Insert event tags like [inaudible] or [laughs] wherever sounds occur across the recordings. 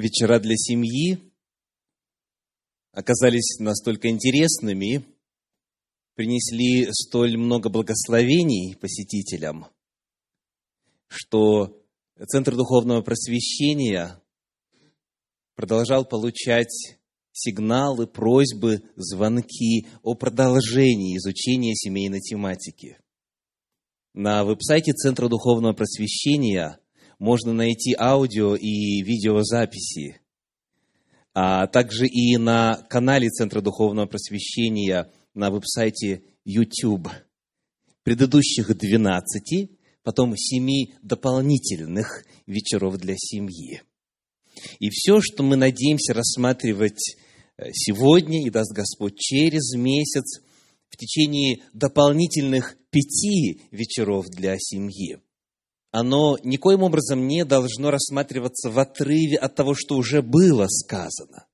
вечера для семьи оказались настолько интересными, принесли столь много благословений посетителям, что Центр Духовного Просвещения продолжал получать сигналы, просьбы, звонки о продолжении изучения семейной тематики. На веб-сайте Центра Духовного Просвещения можно найти аудио и видеозаписи, а также и на канале Центра Духовного Просвещения на веб-сайте YouTube. Предыдущих 12, потом 7 дополнительных вечеров для семьи. И все, что мы надеемся рассматривать э, сегодня, и даст Господь через месяц, в течение дополнительных пяти вечеров для семьи – оно никоим образом не должно рассматриваться в отрыве от того, что уже было сказано.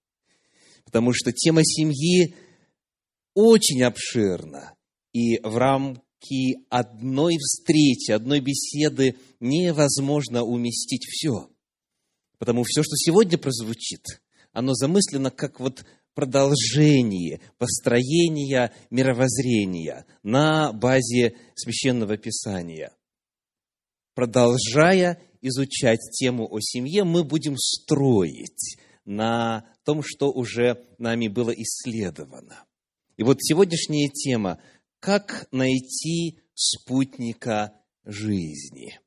Потому что тема семьи очень обширна, и в рамки одной встречи, одной беседы невозможно уместить все. Потому все, что сегодня прозвучит, оно замыслено как вот продолжение построения мировоззрения на базе священного писания продолжая изучать тему о семье, мы будем строить на том, что уже нами было исследовано. И вот сегодняшняя тема – как найти спутника жизни.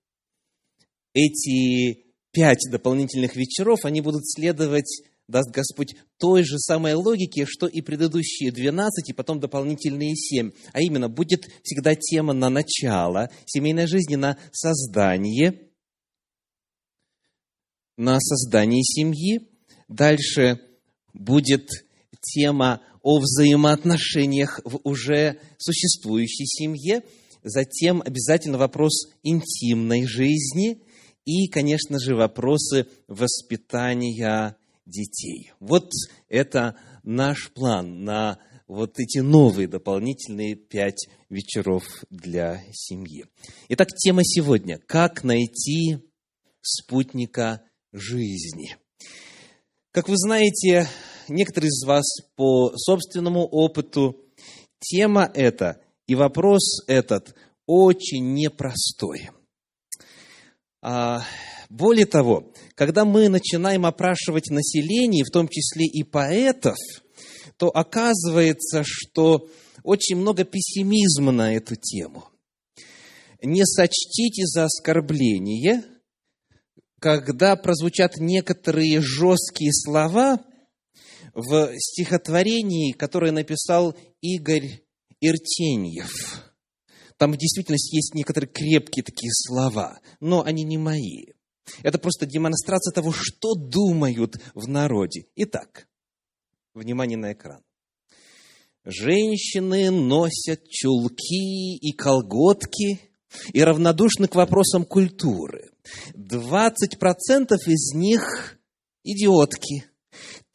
Эти пять дополнительных вечеров, они будут следовать даст Господь той же самой логики, что и предыдущие 12, и потом дополнительные 7. А именно, будет всегда тема на начало семейной жизни, на создание, на создание семьи. Дальше будет тема о взаимоотношениях в уже существующей семье. Затем обязательно вопрос интимной жизни и, конечно же, вопросы воспитания детей. Вот это наш план на вот эти новые дополнительные пять вечеров для семьи. Итак, тема сегодня – как найти спутника жизни. Как вы знаете, некоторые из вас по собственному опыту, тема эта и вопрос этот очень непростой. А, более того, когда мы начинаем опрашивать население, в том числе и поэтов, то оказывается, что очень много пессимизма на эту тему. Не сочтите за оскорбление, когда прозвучат некоторые жесткие слова в стихотворении, которое написал Игорь Иртеньев. Там в действительности есть некоторые крепкие такие слова, но они не мои. Это просто демонстрация того, что думают в народе. Итак, внимание на экран. Женщины носят чулки и колготки и равнодушны к вопросам культуры. 20% из них идиотки,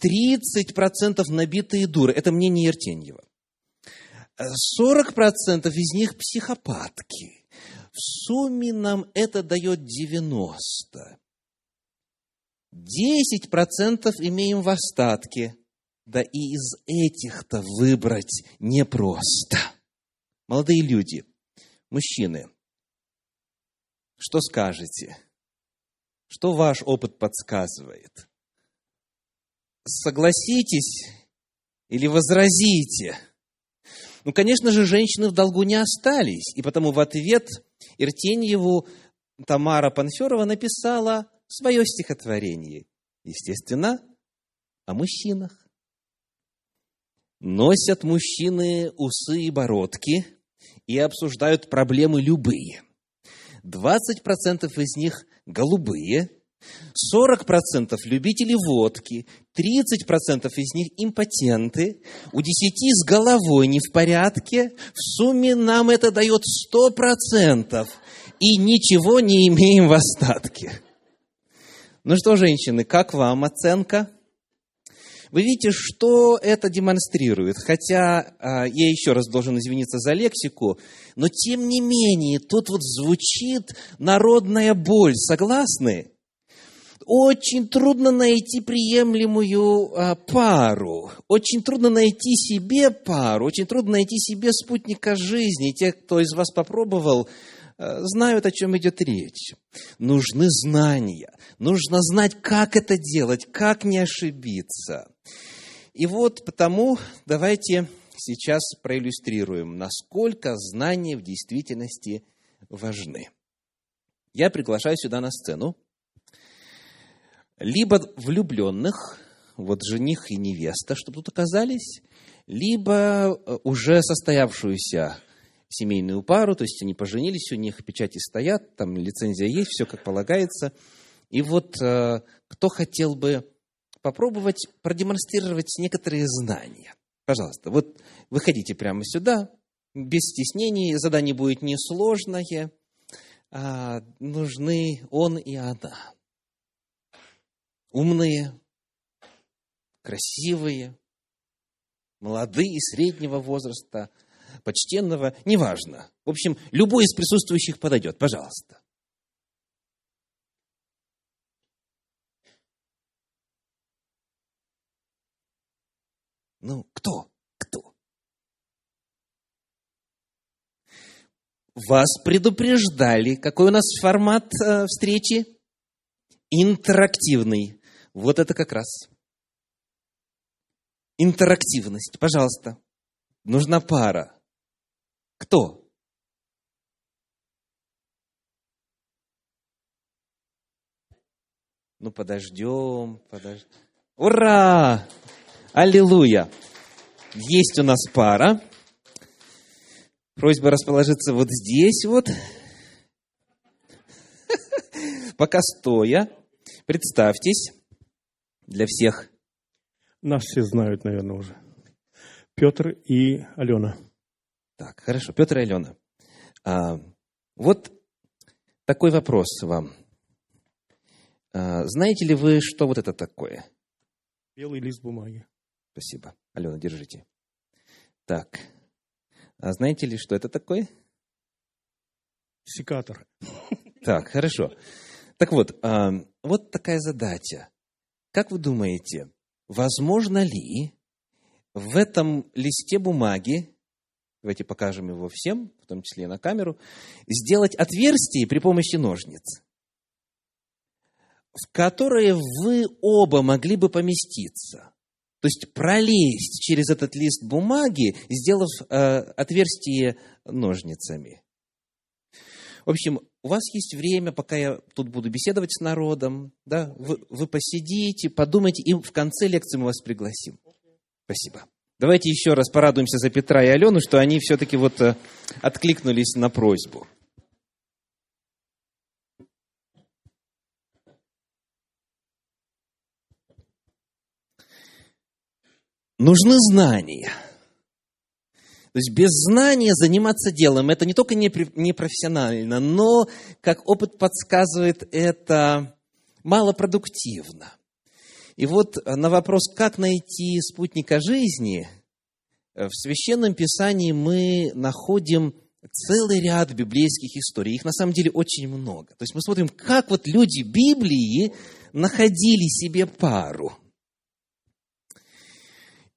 30% набитые дуры. Это мнение Ертеньева. 40% из них психопатки. В сумме нам это дает 90. 10% имеем в остатке. Да и из этих-то выбрать непросто. Молодые люди, мужчины, что скажете? Что ваш опыт подсказывает? Согласитесь или возразите? Ну, конечно же, женщины в долгу не остались, и потому в ответ Иртеньеву Тамара Панферова написала свое стихотворение. Естественно, о мужчинах. Носят мужчины усы и бородки и обсуждают проблемы любые. 20% из них голубые, 40% любители водки, 30% из них импотенты, у 10 с головой не в порядке, в сумме нам это дает 100%, и ничего не имеем в остатке. Ну что, женщины, как вам оценка? Вы видите, что это демонстрирует. Хотя а, я еще раз должен извиниться за лексику, но тем не менее, тут вот звучит народная боль. Согласны? Очень трудно найти приемлемую а, пару, очень трудно найти себе пару, очень трудно найти себе спутника жизни. Те, кто из вас попробовал, а, знают, о чем идет речь. Нужны знания, нужно знать, как это делать, как не ошибиться. И вот потому давайте сейчас проиллюстрируем, насколько знания в действительности важны. Я приглашаю сюда на сцену либо влюбленных, вот жених и невеста, чтобы тут оказались, либо э, уже состоявшуюся семейную пару, то есть они поженились, у них печати стоят, там лицензия есть, все как полагается. И вот э, кто хотел бы попробовать продемонстрировать некоторые знания? Пожалуйста, вот выходите прямо сюда, без стеснений, задание будет несложное, а нужны он и она умные, красивые, молодые, среднего возраста, почтенного, неважно. В общем, любой из присутствующих подойдет. Пожалуйста. Ну, кто? Кто? Вас предупреждали. Какой у нас формат э, встречи? Интерактивный. Вот это как раз. Интерактивность. Пожалуйста. Нужна пара. Кто? Ну, подождем, подождем. Ура! Аллилуйя! Есть у нас пара. Просьба расположиться вот здесь вот. [laughs] Пока стоя. Представьтесь для всех? Нас все знают, наверное, уже. Петр и Алена. Так, хорошо, Петр и Алена. А, вот такой вопрос вам. А, знаете ли вы, что вот это такое? Белый лист бумаги. Спасибо. Алена, держите. Так. А знаете ли, что это такое? Секатор. Так, хорошо. Так вот, а, вот такая задача. Как вы думаете, возможно ли в этом листе бумаги, давайте покажем его всем, в том числе и на камеру, сделать отверстие при помощи ножниц, в которые вы оба могли бы поместиться? То есть пролезть через этот лист бумаги, сделав э, отверстие ножницами. В общем, у вас есть время, пока я тут буду беседовать с народом, да, вы, вы посидите, подумайте, и в конце лекции мы вас пригласим. Спасибо. Давайте еще раз порадуемся за Петра и Алену, что они все-таки вот э, откликнулись на просьбу. Нужны знания – то есть без знания заниматься делом, это не только не, не профессионально, но, как опыт подсказывает, это малопродуктивно. И вот на вопрос, как найти спутника жизни, в Священном Писании мы находим целый ряд библейских историй. Их на самом деле очень много. То есть мы смотрим, как вот люди Библии находили себе пару –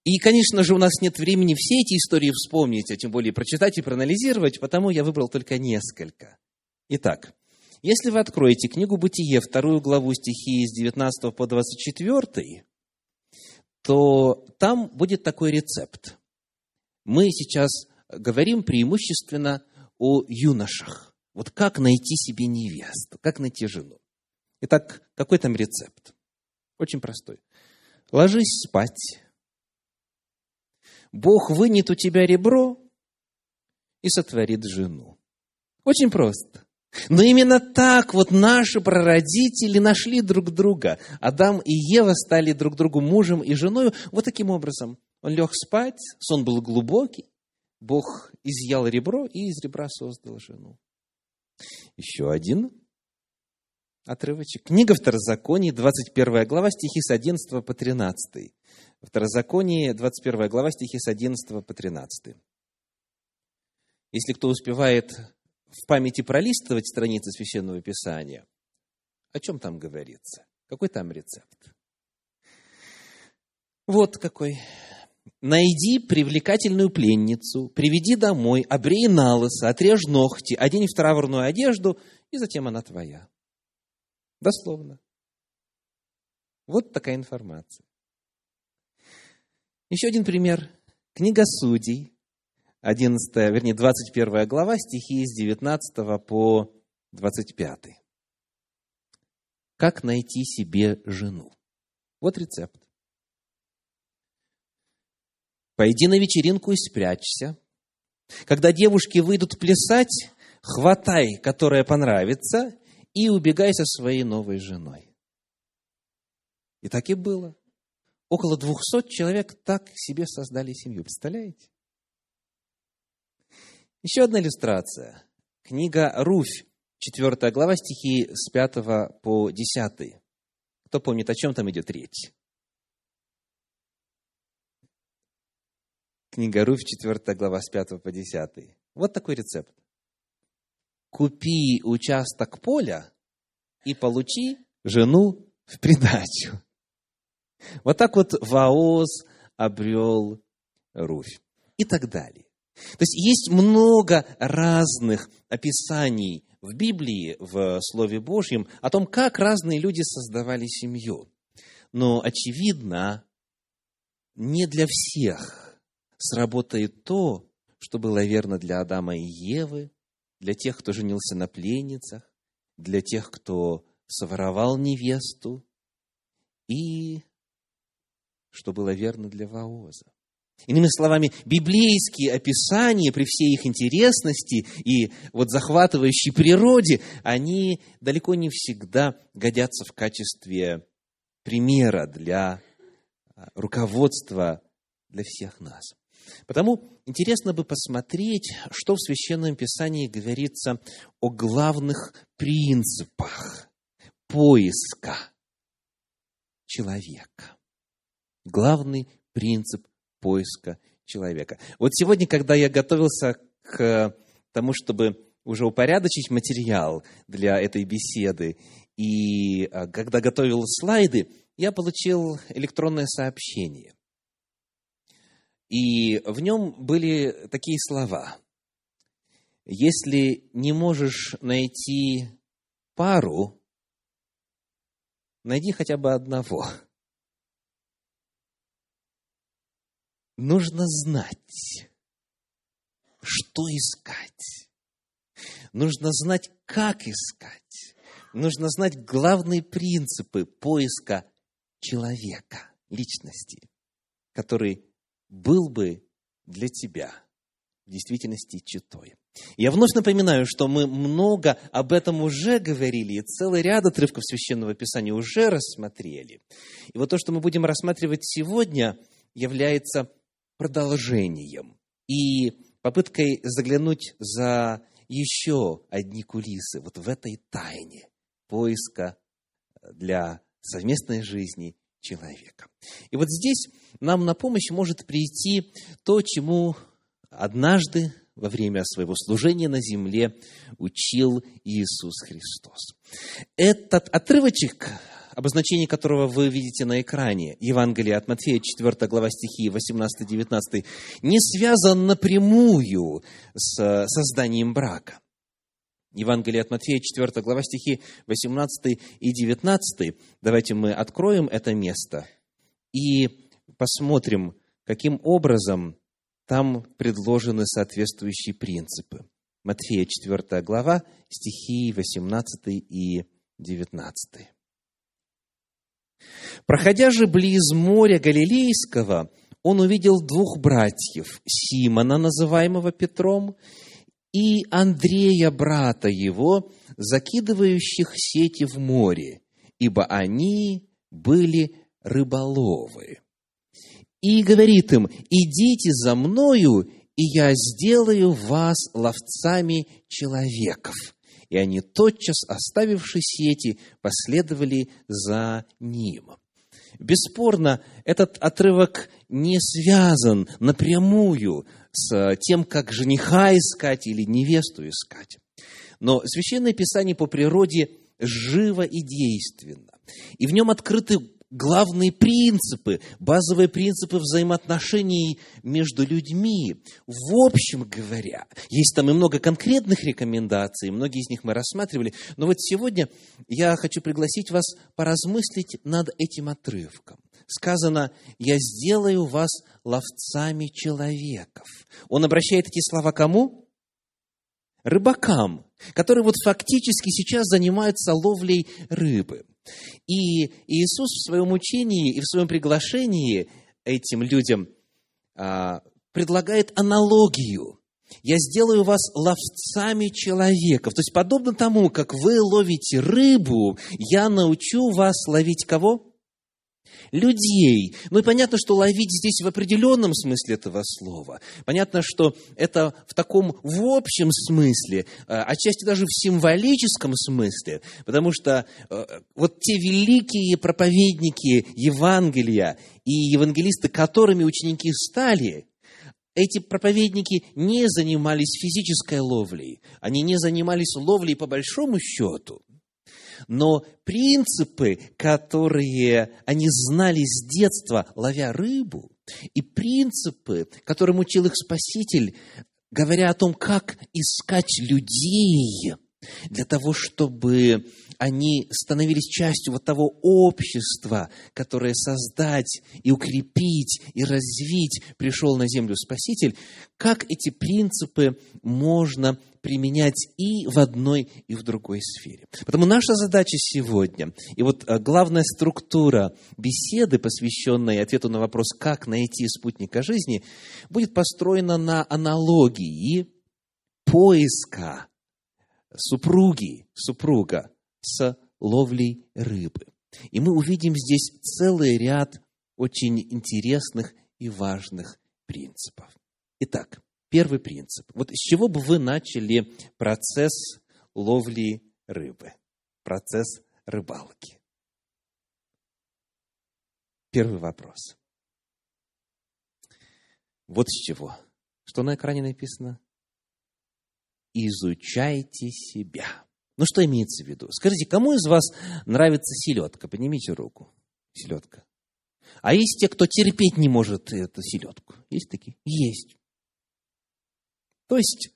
и, конечно же, у нас нет времени все эти истории вспомнить, а тем более прочитать и проанализировать, потому я выбрал только несколько. Итак, если вы откроете книгу «Бытие», вторую главу стихи с 19 по 24, то там будет такой рецепт. Мы сейчас говорим преимущественно о юношах. Вот как найти себе невесту, как найти жену. Итак, какой там рецепт? Очень простой. Ложись спать, Бог вынет у тебя ребро и сотворит жену. Очень просто. Но именно так вот наши прародители нашли друг друга. Адам и Ева стали друг другу мужем и женой. Вот таким образом. Он лег спать, сон был глубокий. Бог изъял ребро и из ребра создал жену. Еще один отрывочек. Книга Второзаконий, 21 глава, стихи с 11 по 13. Второзаконие, 21 глава, стихи с 11 по 13. Если кто успевает в памяти пролистывать страницы Священного Писания, о чем там говорится? Какой там рецепт? Вот какой. Найди привлекательную пленницу, приведи домой, обрей на лысо, отрежь ногти, одень в траурную одежду, и затем она твоя. Дословно. Вот такая информация. Еще один пример. Книга Судей, 11, вернее, 21 глава, стихи с 19 по 25. Как найти себе жену? Вот рецепт. Пойди на вечеринку и спрячься. Когда девушки выйдут плясать, хватай, которая понравится, и убегай со своей новой женой. И так и было. Около двухсот человек так себе создали семью. Представляете? Еще одна иллюстрация. Книга Руфь, 4 глава, стихи с 5 по 10. Кто помнит, о чем там идет речь? Книга Руфь, 4 глава, с 5 по 10. Вот такой рецепт. Купи участок поля и получи жену в придачу. Вот так вот Ваоз обрел Руфь. И так далее. То есть есть много разных описаний в Библии, в Слове Божьем, о том, как разные люди создавали семью. Но, очевидно, не для всех сработает то, что было верно для Адама и Евы, для тех, кто женился на пленницах, для тех, кто своровал невесту, и что было верно для Ваоза. Иными словами, библейские описания при всей их интересности и вот захватывающей природе, они далеко не всегда годятся в качестве примера для а, руководства для всех нас. Потому интересно бы посмотреть, что в Священном Писании говорится о главных принципах поиска человека. Главный принцип поиска человека. Вот сегодня, когда я готовился к тому, чтобы уже упорядочить материал для этой беседы, и а, когда готовил слайды, я получил электронное сообщение. И в нем были такие слова. Если не можешь найти пару, найди хотя бы одного. Нужно знать, что искать. Нужно знать, как искать. Нужно знать главные принципы поиска человека, личности, который был бы для тебя в действительности читой. Я вновь напоминаю, что мы много об этом уже говорили, и целый ряд отрывков Священного Писания уже рассмотрели. И вот то, что мы будем рассматривать сегодня, является продолжением и попыткой заглянуть за еще одни кулисы вот в этой тайне поиска для совместной жизни человека. И вот здесь нам на помощь может прийти то, чему однажды во время своего служения на земле учил Иисус Христос. Этот отрывочек, обозначение которого вы видите на экране, Евангелие от Матфея, 4 глава стихи 18-19, не связан напрямую с созданием брака. Евангелие от Матфея, 4 глава, стихи 18 и 19. Давайте мы откроем это место и посмотрим, каким образом там предложены соответствующие принципы. Матфея, 4 глава, стихи 18 и 19. Проходя же близ моря Галилейского, он увидел двух братьев, Симона, называемого Петром, и Андрея, брата его, закидывающих сети в море, ибо они были рыболовы. И говорит им, идите за мною, и я сделаю вас ловцами человеков. И они, тотчас оставивши сети, последовали за ним. Бесспорно, этот отрывок не связан напрямую с тем, как жениха искать или невесту искать. Но Священное Писание по природе живо и действенно. И в нем открыты главные принципы, базовые принципы взаимоотношений между людьми. В общем говоря, есть там и много конкретных рекомендаций, многие из них мы рассматривали, но вот сегодня я хочу пригласить вас поразмыслить над этим отрывком. Сказано, я сделаю вас ловцами человеков. Он обращает эти слова кому? Рыбакам, которые вот фактически сейчас занимаются ловлей рыбы. И Иисус в своем учении и в своем приглашении этим людям а, предлагает аналогию. Я сделаю вас ловцами человеков. То есть, подобно тому, как вы ловите рыбу, я научу вас ловить кого? Людей. Ну и понятно, что ловить здесь в определенном смысле этого слова. Понятно, что это в таком в общем смысле, а, отчасти даже в символическом смысле, потому что э, вот те великие проповедники Евангелия и евангелисты, которыми ученики стали, эти проповедники не занимались физической ловлей, они не занимались ловлей по большому счету, но принципы, которые они знали с детства, ловя рыбу, и принципы, которым учил их Спаситель, говоря о том, как искать людей для того, чтобы они становились частью вот того общества, которое создать и укрепить и развить пришел на землю Спаситель, как эти принципы можно применять и в одной, и в другой сфере. Потому наша задача сегодня, и вот э, главная структура беседы, посвященной ответу на вопрос, как найти спутника жизни, будет построена на аналогии поиска супруги, супруга с ловлей рыбы. И мы увидим здесь целый ряд очень интересных и важных принципов. Итак, первый принцип. Вот с чего бы вы начали процесс ловли рыбы, процесс рыбалки? Первый вопрос. Вот с чего. Что на экране написано? Изучайте себя. Ну, что имеется в виду? Скажите, кому из вас нравится селедка? Поднимите руку. Селедка. А есть те, кто терпеть не может эту селедку? Есть такие? Есть. То есть,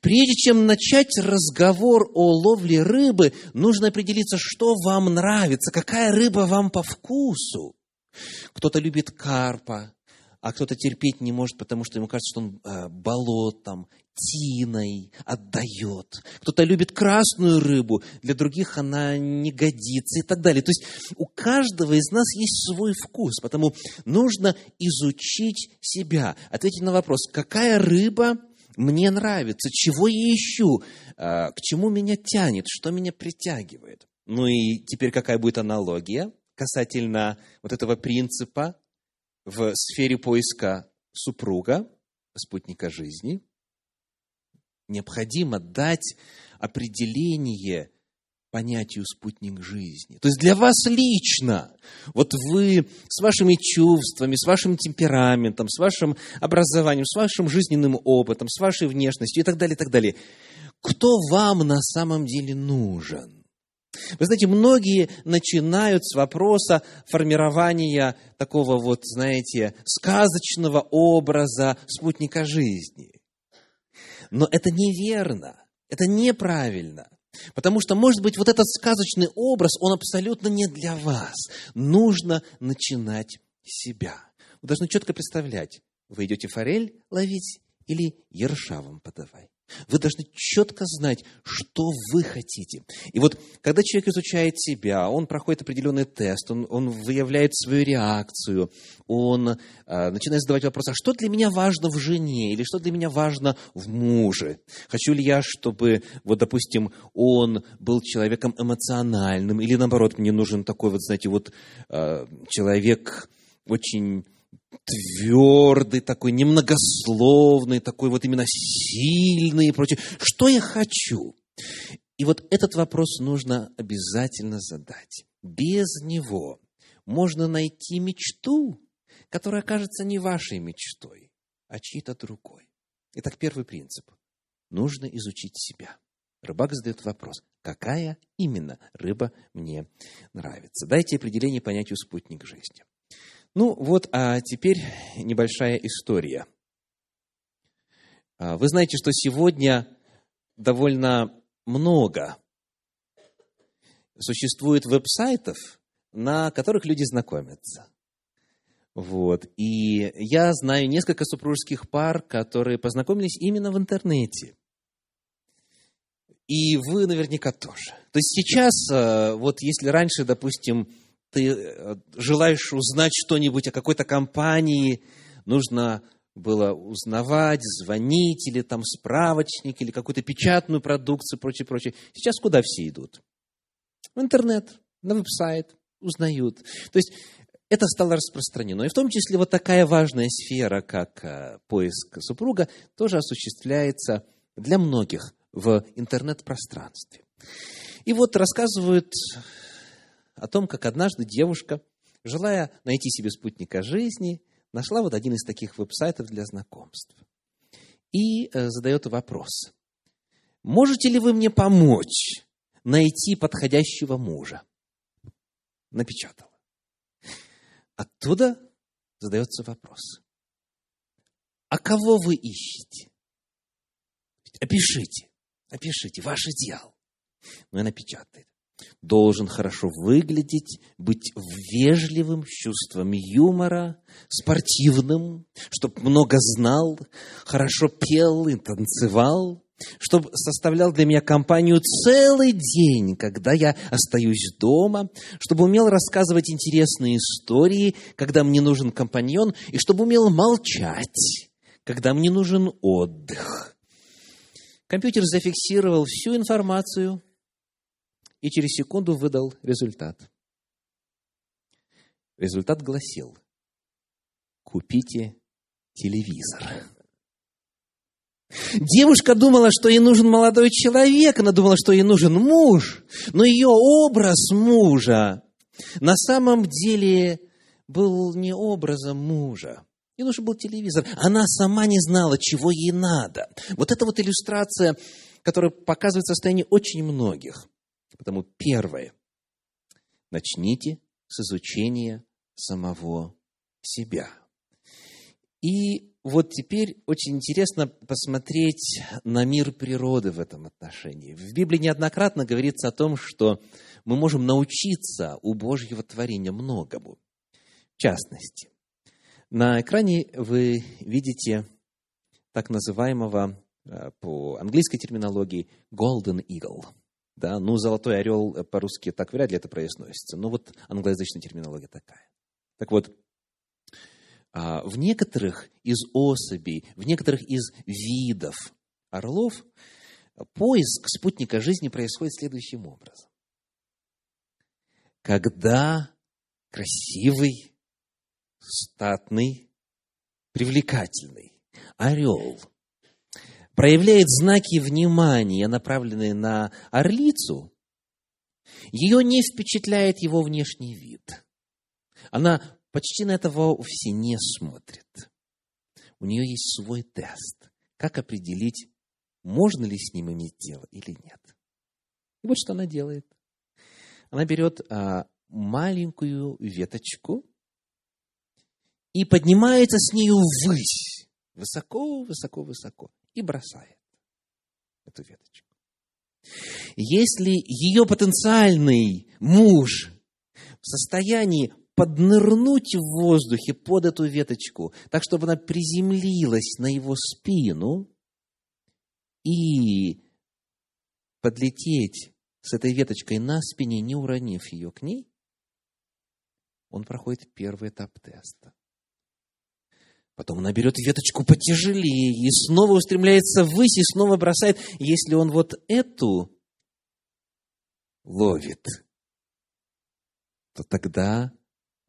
прежде чем начать разговор о ловле рыбы, нужно определиться, что вам нравится, какая рыба вам по вкусу. Кто-то любит карпа, а кто-то терпеть не может, потому что ему кажется, что он э, болотом, тиной отдает. Кто-то любит красную рыбу, для других она не годится и так далее. То есть у каждого из нас есть свой вкус, потому нужно изучить себя, ответить на вопрос, какая рыба мне нравится, чего я ищу, э, к чему меня тянет, что меня притягивает. Ну и теперь какая будет аналогия касательно вот этого принципа в сфере поиска супруга, спутника жизни, необходимо дать определение понятию спутник жизни. То есть для вас лично, вот вы с вашими чувствами, с вашим темпераментом, с вашим образованием, с вашим жизненным опытом, с вашей внешностью и так далее, и так далее, кто вам на самом деле нужен? Вы знаете, многие начинают с вопроса формирования такого вот, знаете, сказочного образа спутника жизни. Но это неверно, это неправильно. Потому что, может быть, вот этот сказочный образ, он абсолютно не для вас. Нужно начинать себя. Вы должны четко представлять, вы идете форель ловить или ерша вам подавай. Вы должны четко знать, что вы хотите. И вот, когда человек изучает себя, он проходит определенный тест, он, он выявляет свою реакцию, он э, начинает задавать вопрос, а что для меня важно в жене, или что для меня важно в муже? Хочу ли я, чтобы, вот, допустим, он был человеком эмоциональным, или наоборот, мне нужен такой, вот, знаете, вот э, человек очень твердый, такой немногословный, такой вот именно сильный и прочее. Что я хочу? И вот этот вопрос нужно обязательно задать. Без него можно найти мечту, которая окажется не вашей мечтой, а чьей-то другой. Итак, первый принцип. Нужно изучить себя. Рыбак задает вопрос, какая именно рыба мне нравится. Дайте определение понятию спутник жизни. Ну вот, а теперь небольшая история. А, вы знаете, что сегодня довольно много существует веб-сайтов, на которых люди знакомятся. Вот. И я знаю несколько супружеских пар, которые познакомились именно в интернете. И вы наверняка тоже. То есть сейчас, э, вот если раньше, допустим, ты э, желаешь узнать что-нибудь о какой-то компании, нужно было узнавать, звонить, или там справочник, или какую-то печатную продукцию, прочее, прочее. Сейчас куда все идут? В интернет, на веб-сайт, узнают. То есть это стало распространено. И в том числе вот такая важная сфера, как э, поиск супруга, тоже осуществляется для многих в интернет-пространстве. И вот рассказывают о том, как однажды девушка, желая найти себе спутника жизни, нашла вот один из таких веб-сайтов для знакомств. И э, задает вопрос. Можете ли вы мне помочь найти подходящего мужа? Напечатал. Оттуда задается вопрос. А кого вы ищете? Опишите, опишите ваш идеал. Ну и напечатает. Должен хорошо выглядеть, быть вежливым, с чувством юмора, спортивным, чтобы много знал, хорошо пел и танцевал, чтобы составлял для меня компанию целый день, когда я остаюсь дома, чтобы умел рассказывать интересные истории, когда мне нужен компаньон, и чтобы умел молчать, когда мне нужен отдых. Компьютер зафиксировал всю информацию и через секунду выдал результат. Результат гласил, купите телевизор. Девушка думала, что ей нужен молодой человек, она думала, что ей нужен муж, но ее образ мужа на самом деле был не образом мужа. Ей нужен был телевизор. Она сама не знала, чего ей надо. Вот это вот иллюстрация, которая показывает состояние очень многих. Потому первое. Начните с изучения самого себя. И вот теперь очень интересно посмотреть на мир природы в этом отношении. В Библии неоднократно говорится о том, что мы можем научиться у Божьего творения многому. В частности, на экране вы видите так называемого э, по английской терминологии golden eagle. Да, ну, золотой орел по-русски так вряд ли это произносится. Но вот англоязычная терминология такая. Так вот, а, в некоторых из особей, в некоторых из видов орлов поиск спутника жизни происходит следующим образом. Когда красивый, статный, привлекательный орел проявляет знаки внимания, направленные на орлицу, ее не впечатляет его внешний вид. Она почти на это вовсе не смотрит. У нее есть свой тест. Как определить, можно ли с ним иметь дело или нет. И вот что она делает. Она берет а, маленькую веточку и поднимается с нею ввысь. Высоко, высоко, высоко. И бросает эту веточку. Если ее потенциальный муж в состоянии поднырнуть в воздухе под эту веточку, так, чтобы она приземлилась на его спину и подлететь с этой веточкой на спине, не уронив ее к ней, он проходит первый этап теста. Потом он берет веточку потяжелее и снова устремляется ввысь и снова бросает. Если он вот эту ловит, то тогда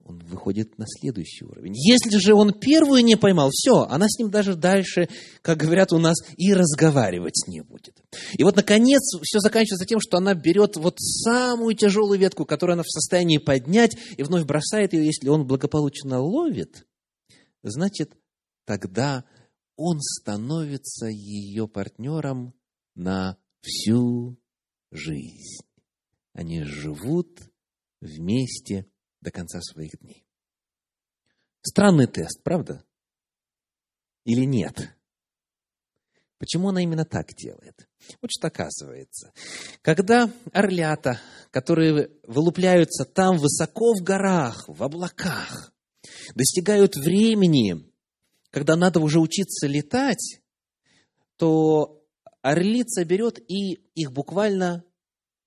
он выходит на следующий уровень. Если же он первую не поймал, все, она с ним даже дальше, как говорят у нас, и разговаривать не будет. И вот, наконец, все заканчивается тем, что она берет вот самую тяжелую ветку, которую она в состоянии поднять, и вновь бросает ее, если он благополучно ловит, значит, тогда он становится ее партнером на всю жизнь. Они живут вместе до конца своих дней. Странный тест, правда? Или нет? Почему она именно так делает? Вот что оказывается. Когда орлята, которые вылупляются там высоко в горах, в облаках, достигают времени, когда надо уже учиться летать, то орлица берет и их буквально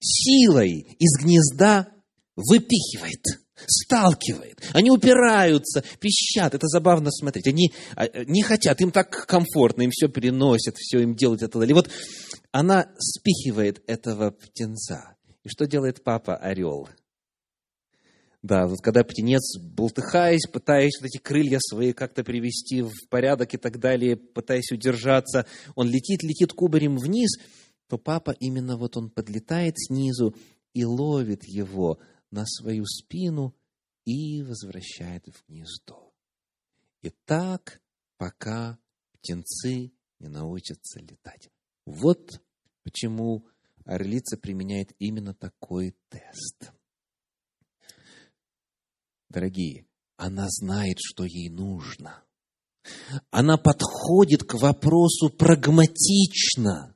силой из гнезда выпихивает, сталкивает. Они упираются, пищат. Это забавно смотреть. Они а, не хотят, им так комфортно, им все переносят, все им делают это. И вот она спихивает этого птенца. И что делает папа орел? Да, вот когда птенец, болтыхаясь, пытаясь вот эти крылья свои как-то привести в порядок и так далее, пытаясь удержаться, он летит, летит кубарем вниз, то папа именно вот он подлетает снизу и ловит его на свою спину и возвращает в гнездо. И так, пока птенцы не научатся летать. Вот почему орлица применяет именно такой тест. Дорогие, она знает, что ей нужно. Она подходит к вопросу прагматично.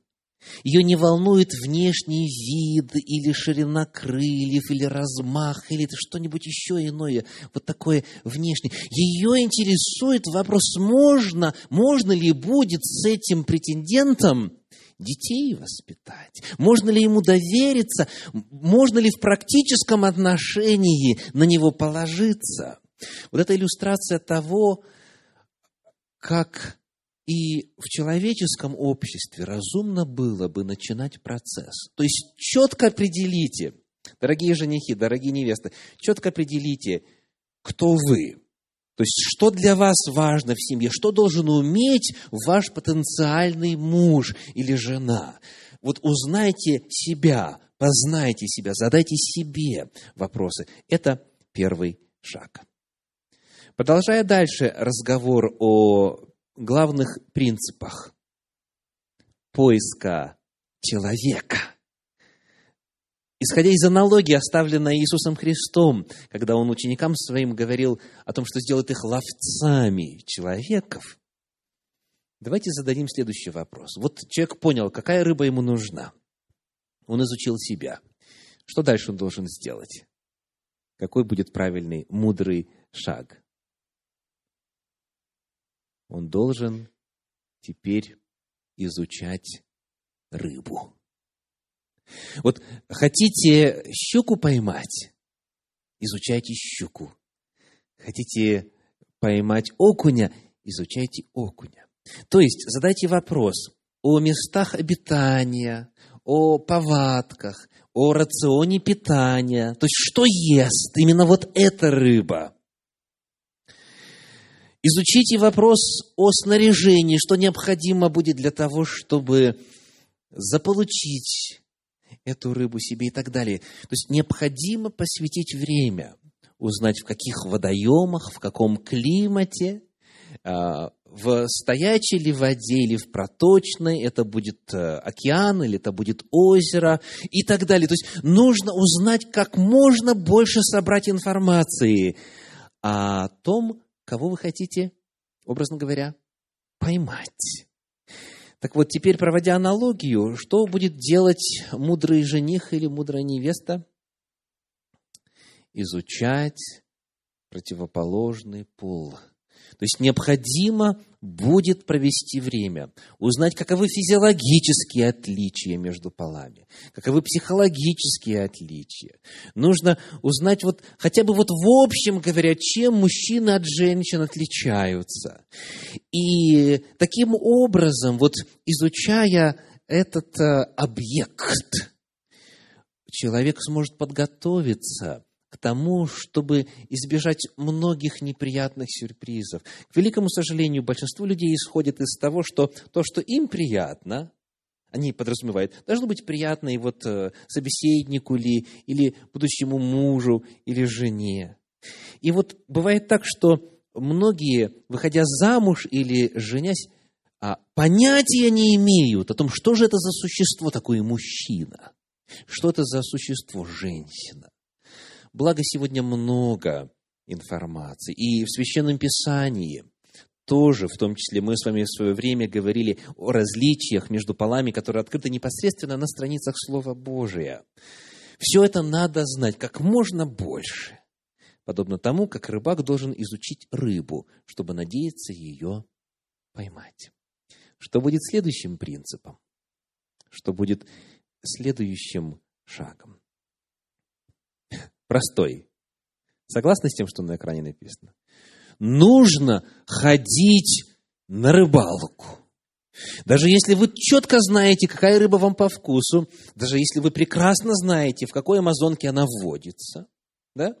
Ее не волнует внешний вид, или ширина крыльев, или размах, или что-нибудь еще иное, вот такое внешнее. Ее интересует вопрос, можно, можно ли будет с этим претендентом детей воспитать? Можно ли ему довериться? Можно ли в практическом отношении на него положиться? Вот это иллюстрация того, как и в человеческом обществе разумно было бы начинать процесс. То есть четко определите, дорогие женихи, дорогие невесты, четко определите, кто вы. То есть, что для вас важно в семье, что должен уметь ваш потенциальный муж или жена. Вот узнайте себя, познайте себя, задайте себе вопросы. Это первый шаг. Продолжая дальше разговор о главных принципах поиска человека. Исходя из аналогии, оставленной Иисусом Христом, когда Он ученикам своим говорил о том, что сделает их ловцами человеков, давайте зададим следующий вопрос. Вот человек понял, какая рыба ему нужна. Он изучил себя. Что дальше он должен сделать? Какой будет правильный, мудрый шаг? он должен теперь изучать рыбу. Вот хотите щуку поймать, изучайте щуку. Хотите поймать окуня, изучайте окуня. То есть задайте вопрос о местах обитания, о повадках, о рационе питания. То есть что ест именно вот эта рыба – Изучите вопрос о снаряжении, что необходимо будет для того, чтобы заполучить эту рыбу себе и так далее. То есть необходимо посвятить время, узнать в каких водоемах, в каком климате, а, в стоячей ли воде или в проточной, это будет э, океан или это будет озеро и так далее. То есть нужно узнать как можно больше собрать информации о том, кого вы хотите, образно говоря, поймать. Так вот, теперь, проводя аналогию, что будет делать мудрый жених или мудрая невеста? Изучать противоположный пол – то есть необходимо будет провести время, узнать, каковы физиологические отличия между полами, каковы психологические отличия. Нужно узнать вот хотя бы вот в общем говоря, чем мужчины от женщин отличаются. И таким образом, вот изучая этот э, объект, человек сможет подготовиться к тому, чтобы избежать многих неприятных сюрпризов. К великому сожалению, большинство людей исходит из того, что то, что им приятно, они подразумевают, должно быть приятно и вот э, собеседнику ли, или будущему мужу, или жене. И вот бывает так, что многие, выходя замуж или женясь, а, понятия не имеют о том, что же это за существо такое мужчина, что это за существо женщина. Благо, сегодня много информации. И в Священном Писании тоже, в том числе, мы с вами в свое время говорили о различиях между полами, которые открыты непосредственно на страницах Слова Божия. Все это надо знать как можно больше, подобно тому, как рыбак должен изучить рыбу, чтобы надеяться ее поймать. Что будет следующим принципом? Что будет следующим шагом? Простой. Согласны с тем, что на экране написано? Нужно ходить на рыбалку. Даже если вы четко знаете, какая рыба вам по вкусу, даже если вы прекрасно знаете, в какой амазонке она вводится, да,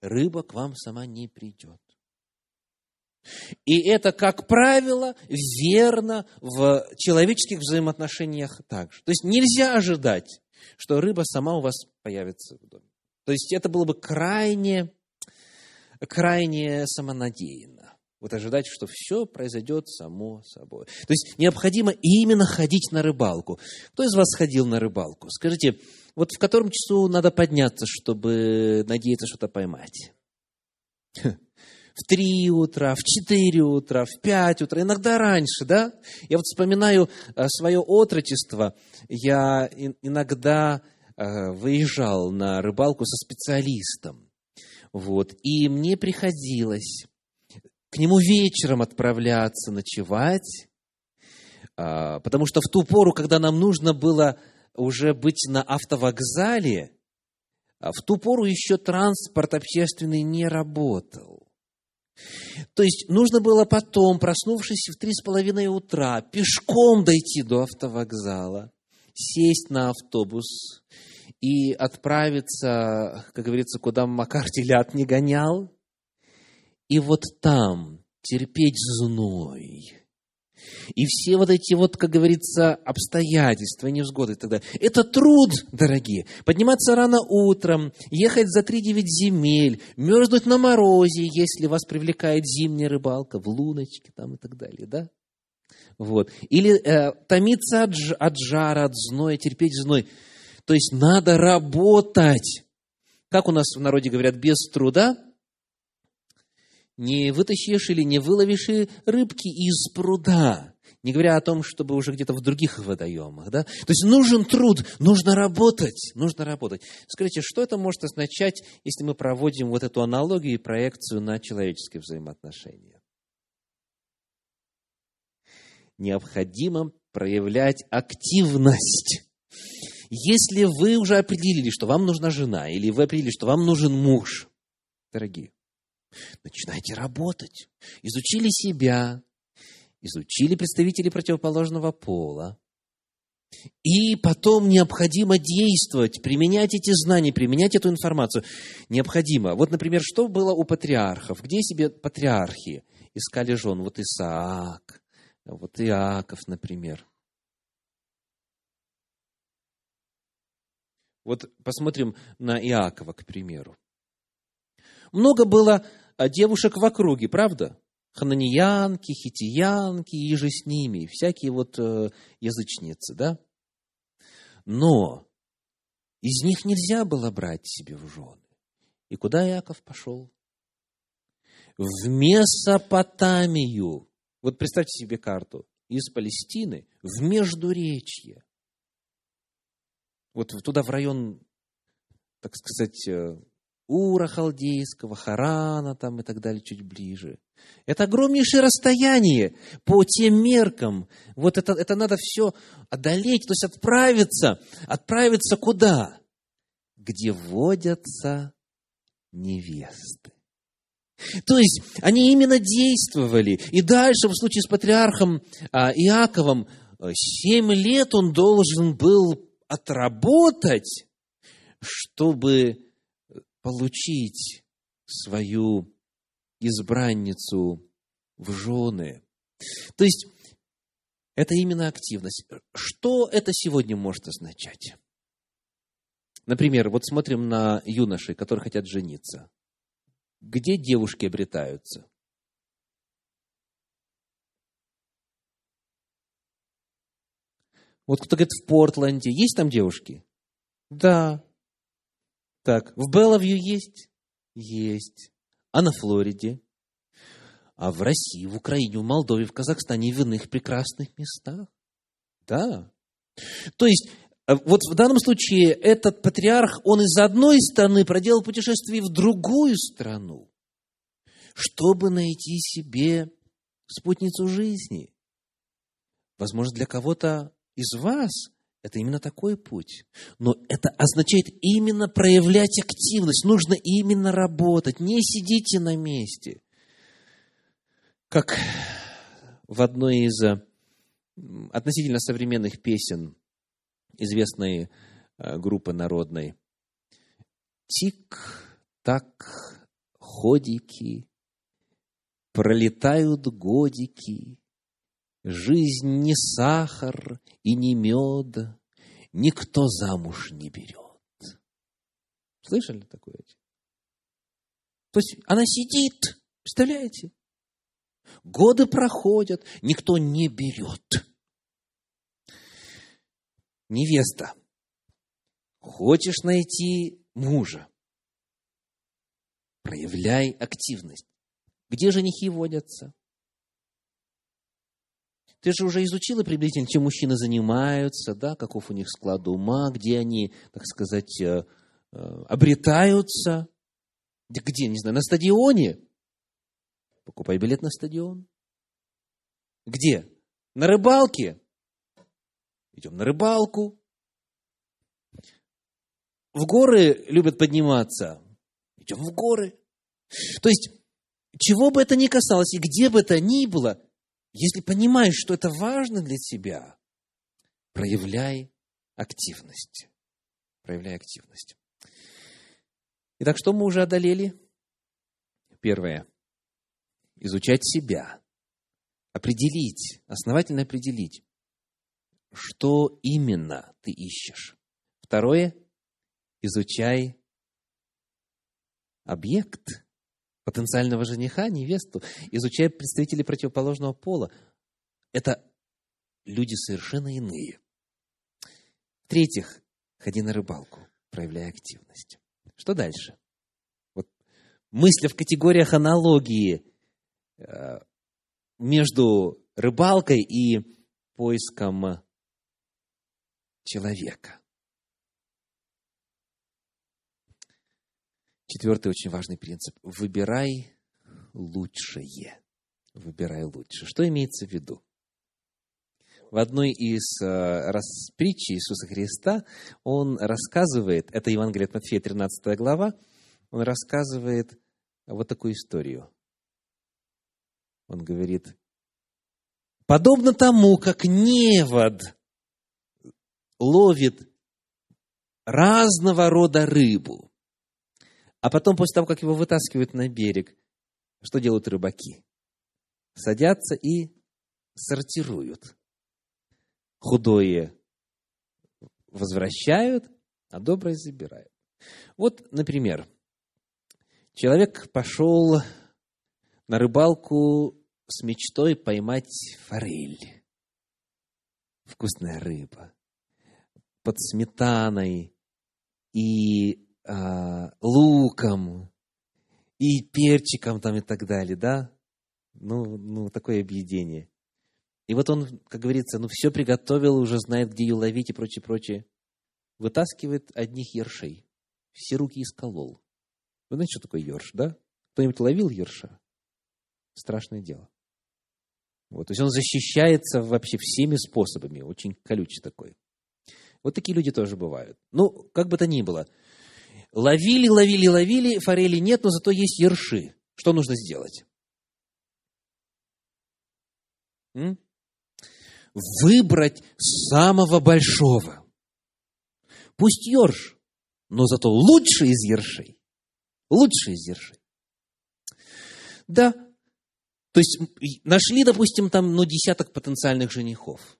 рыба к вам сама не придет. И это, как правило, верно в человеческих взаимоотношениях также. То есть нельзя ожидать, что рыба сама у вас появится в доме. То есть это было бы крайне, крайне самонадеянно. Вот ожидать, что все произойдет само собой. То есть необходимо именно ходить на рыбалку. Кто из вас ходил на рыбалку? Скажите, вот в котором часу надо подняться, чтобы надеяться что-то поймать? в три утра, в четыре утра, в пять утра, иногда раньше, да? Я вот вспоминаю э, свое отрочество, я иногда выезжал на рыбалку со специалистом, вот, и мне приходилось к нему вечером отправляться, ночевать, а, потому что в ту пору, когда нам нужно было уже быть на автовокзале, а в ту пору еще транспорт общественный не работал. То есть нужно было потом, проснувшись в три с половиной утра, пешком дойти до автовокзала, сесть на автобус и отправиться, как говорится, куда Макар телят не гонял, и вот там терпеть зной, и все вот эти вот, как говорится, обстоятельства, невзгоды и так далее. Это труд, дорогие. Подниматься рано утром, ехать за три-девять земель, мерзнуть на морозе, если вас привлекает зимняя рыбалка, в луночке там и так далее, да? Вот. Или э, томиться от, от жара, от зноя, терпеть зной. То есть надо работать. Как у нас в народе говорят, без труда не вытащишь или не выловишь рыбки из пруда. Не говоря о том, чтобы уже где-то в других водоемах. Да? То есть нужен труд, нужно работать, нужно работать. Скажите, что это может означать, если мы проводим вот эту аналогию и проекцию на человеческие взаимоотношения? Необходимо проявлять активность. Если вы уже определили, что вам нужна жена, или вы определили, что вам нужен муж, дорогие, Начинайте работать. Изучили себя, изучили представителей противоположного пола. И потом необходимо действовать, применять эти знания, применять эту информацию. Необходимо. Вот, например, что было у патриархов? Где себе патриархи искали жен? Вот Исаак, вот Иаков, например. Вот посмотрим на Иакова, к примеру. Много было а, девушек в округе, правда? Хананиянки, хитиянки и же с ними, всякие вот э, язычницы, да? Но из них нельзя было брать себе в жены. И куда Иаков пошел? В Месопотамию. Вот представьте себе карту. Из Палестины в Междуречье. Вот туда, в район, так сказать, э, Ура Халдейского, Харана там и так далее чуть ближе. Это огромнейшее расстояние по тем меркам. Вот это, это надо все одолеть, то есть отправиться. Отправиться куда? Где водятся невесты. То есть они именно действовали. И дальше, в случае с патриархом а, Иаковом, семь лет он должен был отработать, чтобы получить свою избранницу в жены. То есть, это именно активность. Что это сегодня может означать? Например, вот смотрим на юношей, которые хотят жениться. Где девушки обретаются? Вот кто говорит, в Портленде есть там девушки? Да. Так, в Белловью есть? Есть. А на Флориде? А в России, в Украине, в Молдове, в Казахстане и в иных прекрасных местах? Да. То есть вот в данном случае этот патриарх, он из одной страны проделал путешествие в другую страну, чтобы найти себе спутницу жизни. Возможно, для кого-то из вас это именно такой путь. Но это означает именно проявлять активность. Нужно именно работать. Не сидите на месте. Как в одной из э, относительно современных песен известной э, группы народной. Тик-так, ходики, пролетают годики, жизнь не сахар и не мед, никто замуж не берет. Слышали такое? То есть она сидит, представляете? Годы проходят, никто не берет. Невеста, хочешь найти мужа, проявляй активность. Где женихи водятся? Ты же уже изучила приблизительно, чем мужчины занимаются, да, каков у них склад ума, где они, так сказать, э, э, обретаются. Где, не знаю, на стадионе? Покупай билет на стадион. Где? На рыбалке? Идем на рыбалку. В горы любят подниматься. Идем в горы. То есть, чего бы это ни касалось, и где бы это ни было, если понимаешь, что это важно для тебя, проявляй активность. Проявляй активность. Итак, что мы уже одолели? Первое. Изучать себя. Определить, основательно определить, что именно ты ищешь. Второе. Изучай объект потенциального жениха, невесту, изучая представителей противоположного пола. Это люди совершенно иные. В-третьих, ходи на рыбалку, проявляя активность. Что дальше? Вот мысли в категориях аналогии э, между рыбалкой и поиском человека. Четвертый очень важный принцип. Выбирай лучшее. Выбирай лучшее. Что имеется в виду? В одной из э, раз, Иисуса Христа он рассказывает, это Евангелие от Матфея, 13 глава, он рассказывает вот такую историю. Он говорит, подобно тому, как невод ловит разного рода рыбу, а потом, после того, как его вытаскивают на берег, что делают рыбаки? Садятся и сортируют. Худое возвращают, а доброе забирают. Вот, например, человек пошел на рыбалку с мечтой поймать форель. Вкусная рыба. Под сметаной и а, луком и перчиком там и так далее, да? Ну, ну, такое объедение. И вот он, как говорится, ну, все приготовил, уже знает, где ее ловить и прочее, прочее. Вытаскивает одних ершей. Все руки исколол. Вы знаете, что такое ерш, да? Кто-нибудь ловил ерша? Страшное дело. Вот, то есть он защищается вообще всеми способами, очень колючий такой. Вот такие люди тоже бывают. Ну, как бы то ни было, Ловили, ловили, ловили, форели нет, но зато есть ерши. Что нужно сделать? М? Выбрать самого большого. Пусть ерш, но зато лучший из ершей. Лучший из ершей. Да, то есть нашли, допустим, там, ну, десяток потенциальных женихов.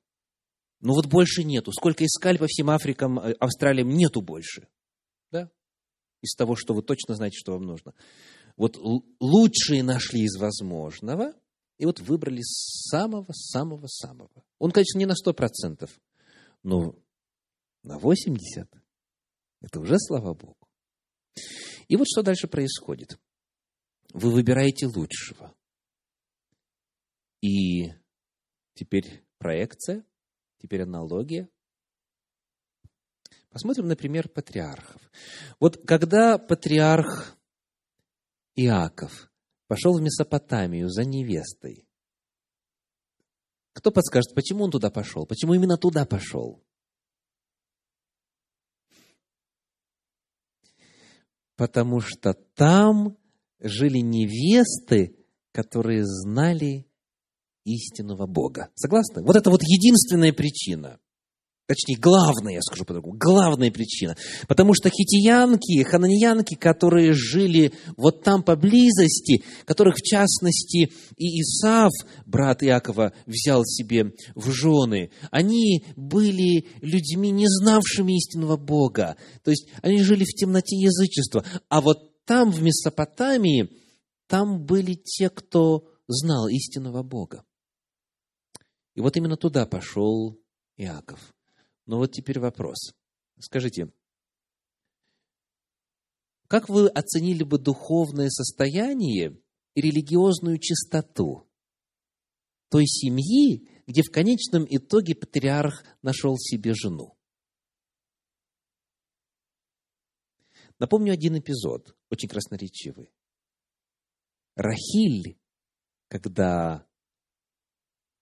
Но вот больше нету. Сколько искали по всем Африкам, э, Австралиям, нету больше из того, что вы точно знаете, что вам нужно. Вот лучшие нашли из возможного, и вот выбрали самого-самого-самого. Он, конечно, не на сто процентов, Но на 80 это уже слава Богу. И вот что дальше происходит. Вы выбираете лучшего. И теперь проекция, теперь аналогия. Посмотрим, например, патриархов. Вот когда патриарх Иаков пошел в Месопотамию за невестой, кто подскажет, почему он туда пошел? Почему именно туда пошел? Потому что там жили невесты, которые знали истинного Бога. Согласны? Вот это вот единственная причина. Точнее, главная, я скажу по-другому, главная причина. Потому что хитиянки, хананьянки, которые жили вот там поблизости, которых, в частности, и Исав, брат Иакова, взял себе в жены, они были людьми, не знавшими истинного Бога. То есть, они жили в темноте язычества. А вот там, в Месопотамии, там были те, кто знал истинного Бога. И вот именно туда пошел Иаков. Но вот теперь вопрос. Скажите, как вы оценили бы духовное состояние и религиозную чистоту той семьи, где в конечном итоге патриарх нашел себе жену? Напомню один эпизод, очень красноречивый. Рахиль, когда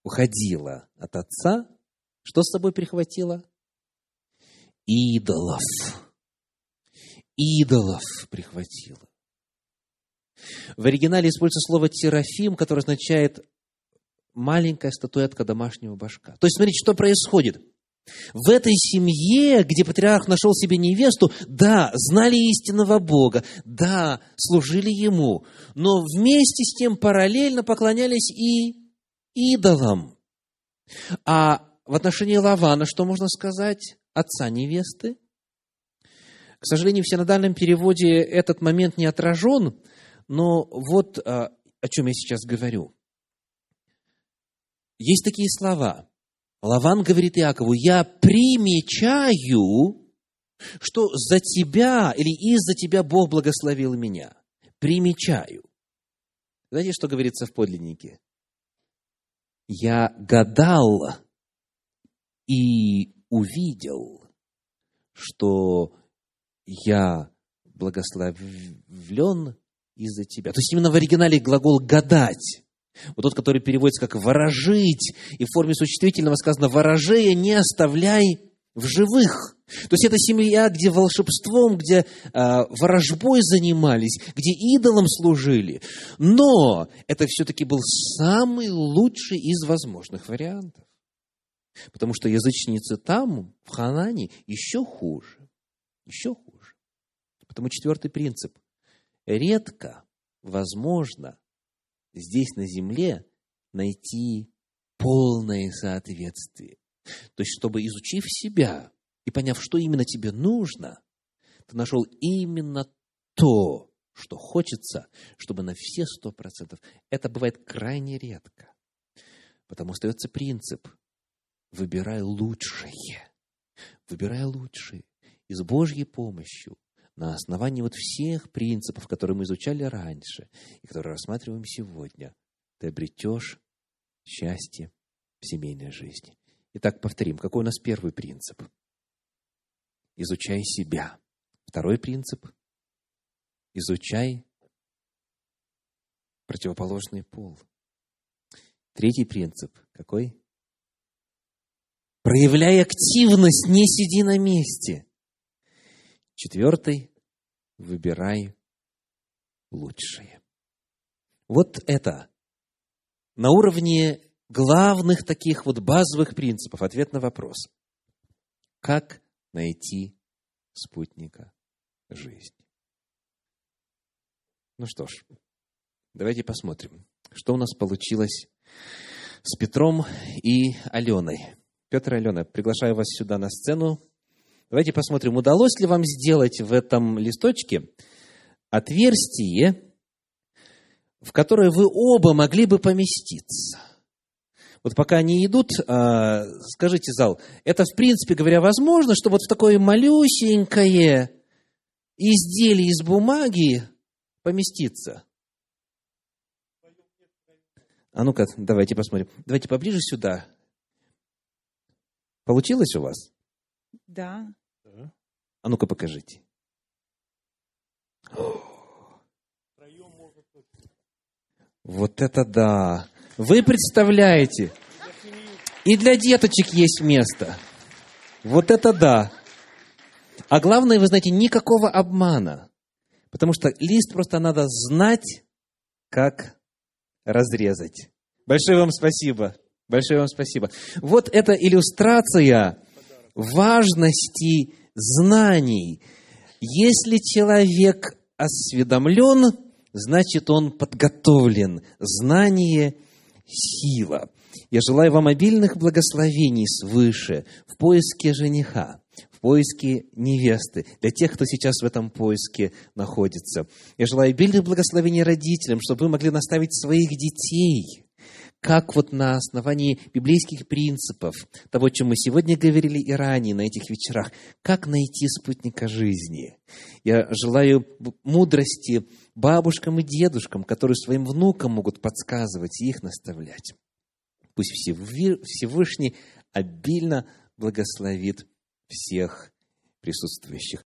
уходила от отца, что с собой прихватила? идолов. Идолов прихватила. В оригинале используется слово «терафим», которое означает маленькая статуэтка домашнего башка. То есть, смотрите, что происходит. В этой семье, где патриарх нашел себе невесту, да, знали истинного Бога, да, служили Ему, но вместе с тем параллельно поклонялись и идолам. А в отношении Лавана что можно сказать? отца невесты. К сожалению, в синодальном переводе этот момент не отражен, но вот а, о чем я сейчас говорю. Есть такие слова. Лаван говорит Иакову, я примечаю, что за тебя или из-за тебя Бог благословил меня. Примечаю. Знаете, что говорится в подлиннике? Я гадал и увидел, что я благословлен из-за тебя. То есть именно в оригинале глагол «гадать». Вот тот, который переводится как «ворожить», и в форме существительного сказано «ворожея не оставляй в живых». То есть это семья, где волшебством, где э, ворожбой занимались, где идолам служили. Но это все-таки был самый лучший из возможных вариантов. Потому что язычницы там, в Ханане, еще хуже. Еще хуже. Потому четвертый принцип. Редко возможно здесь на земле найти полное соответствие. То есть, чтобы изучив себя и поняв, что именно тебе нужно, ты нашел именно то, что хочется, чтобы на все сто процентов. Это бывает крайне редко. Потому остается принцип выбирай лучшее. Выбирай лучшее. И с Божьей помощью, на основании вот всех принципов, которые мы изучали раньше и которые рассматриваем сегодня, ты обретешь счастье в семейной жизни. Итак, повторим, какой у нас первый принцип? Изучай себя. Второй принцип – изучай противоположный пол. Третий принцип какой? Проявляй активность, не сиди на месте. Четвертый, выбирай лучшее. Вот это на уровне главных таких вот базовых принципов ответ на вопрос. Как найти спутника жизни? Ну что ж, давайте посмотрим, что у нас получилось с Петром и Аленой. Петр и Алена, приглашаю вас сюда на сцену. Давайте посмотрим, удалось ли вам сделать в этом листочке отверстие, в которое вы оба могли бы поместиться. Вот пока они идут, а, скажите, зал, это, в принципе говоря, возможно, что вот в такое малюсенькое изделие из бумаги поместиться? А ну-ка, давайте посмотрим. Давайте поближе сюда. Получилось у вас? Да. А ну-ка покажите. [gasps] Вот это да! Вы представляете? И для деточек есть место. Вот это да! А главное, вы знаете, никакого обмана. Потому что лист просто надо знать, как разрезать. Большое вам спасибо. Большое вам спасибо. Вот эта иллюстрация важности знаний. Если человек осведомлен, значит он подготовлен. Знание – сила. Я желаю вам обильных благословений свыше в поиске жениха, в поиске невесты, для тех, кто сейчас в этом поиске находится. Я желаю обильных благословений родителям, чтобы вы могли наставить своих детей – как вот на основании библейских принципов, того, о чем мы сегодня говорили и ранее на этих вечерах, как найти спутника жизни. Я желаю мудрости бабушкам и дедушкам, которые своим внукам могут подсказывать и их наставлять. Пусть Всевышний обильно благословит всех присутствующих.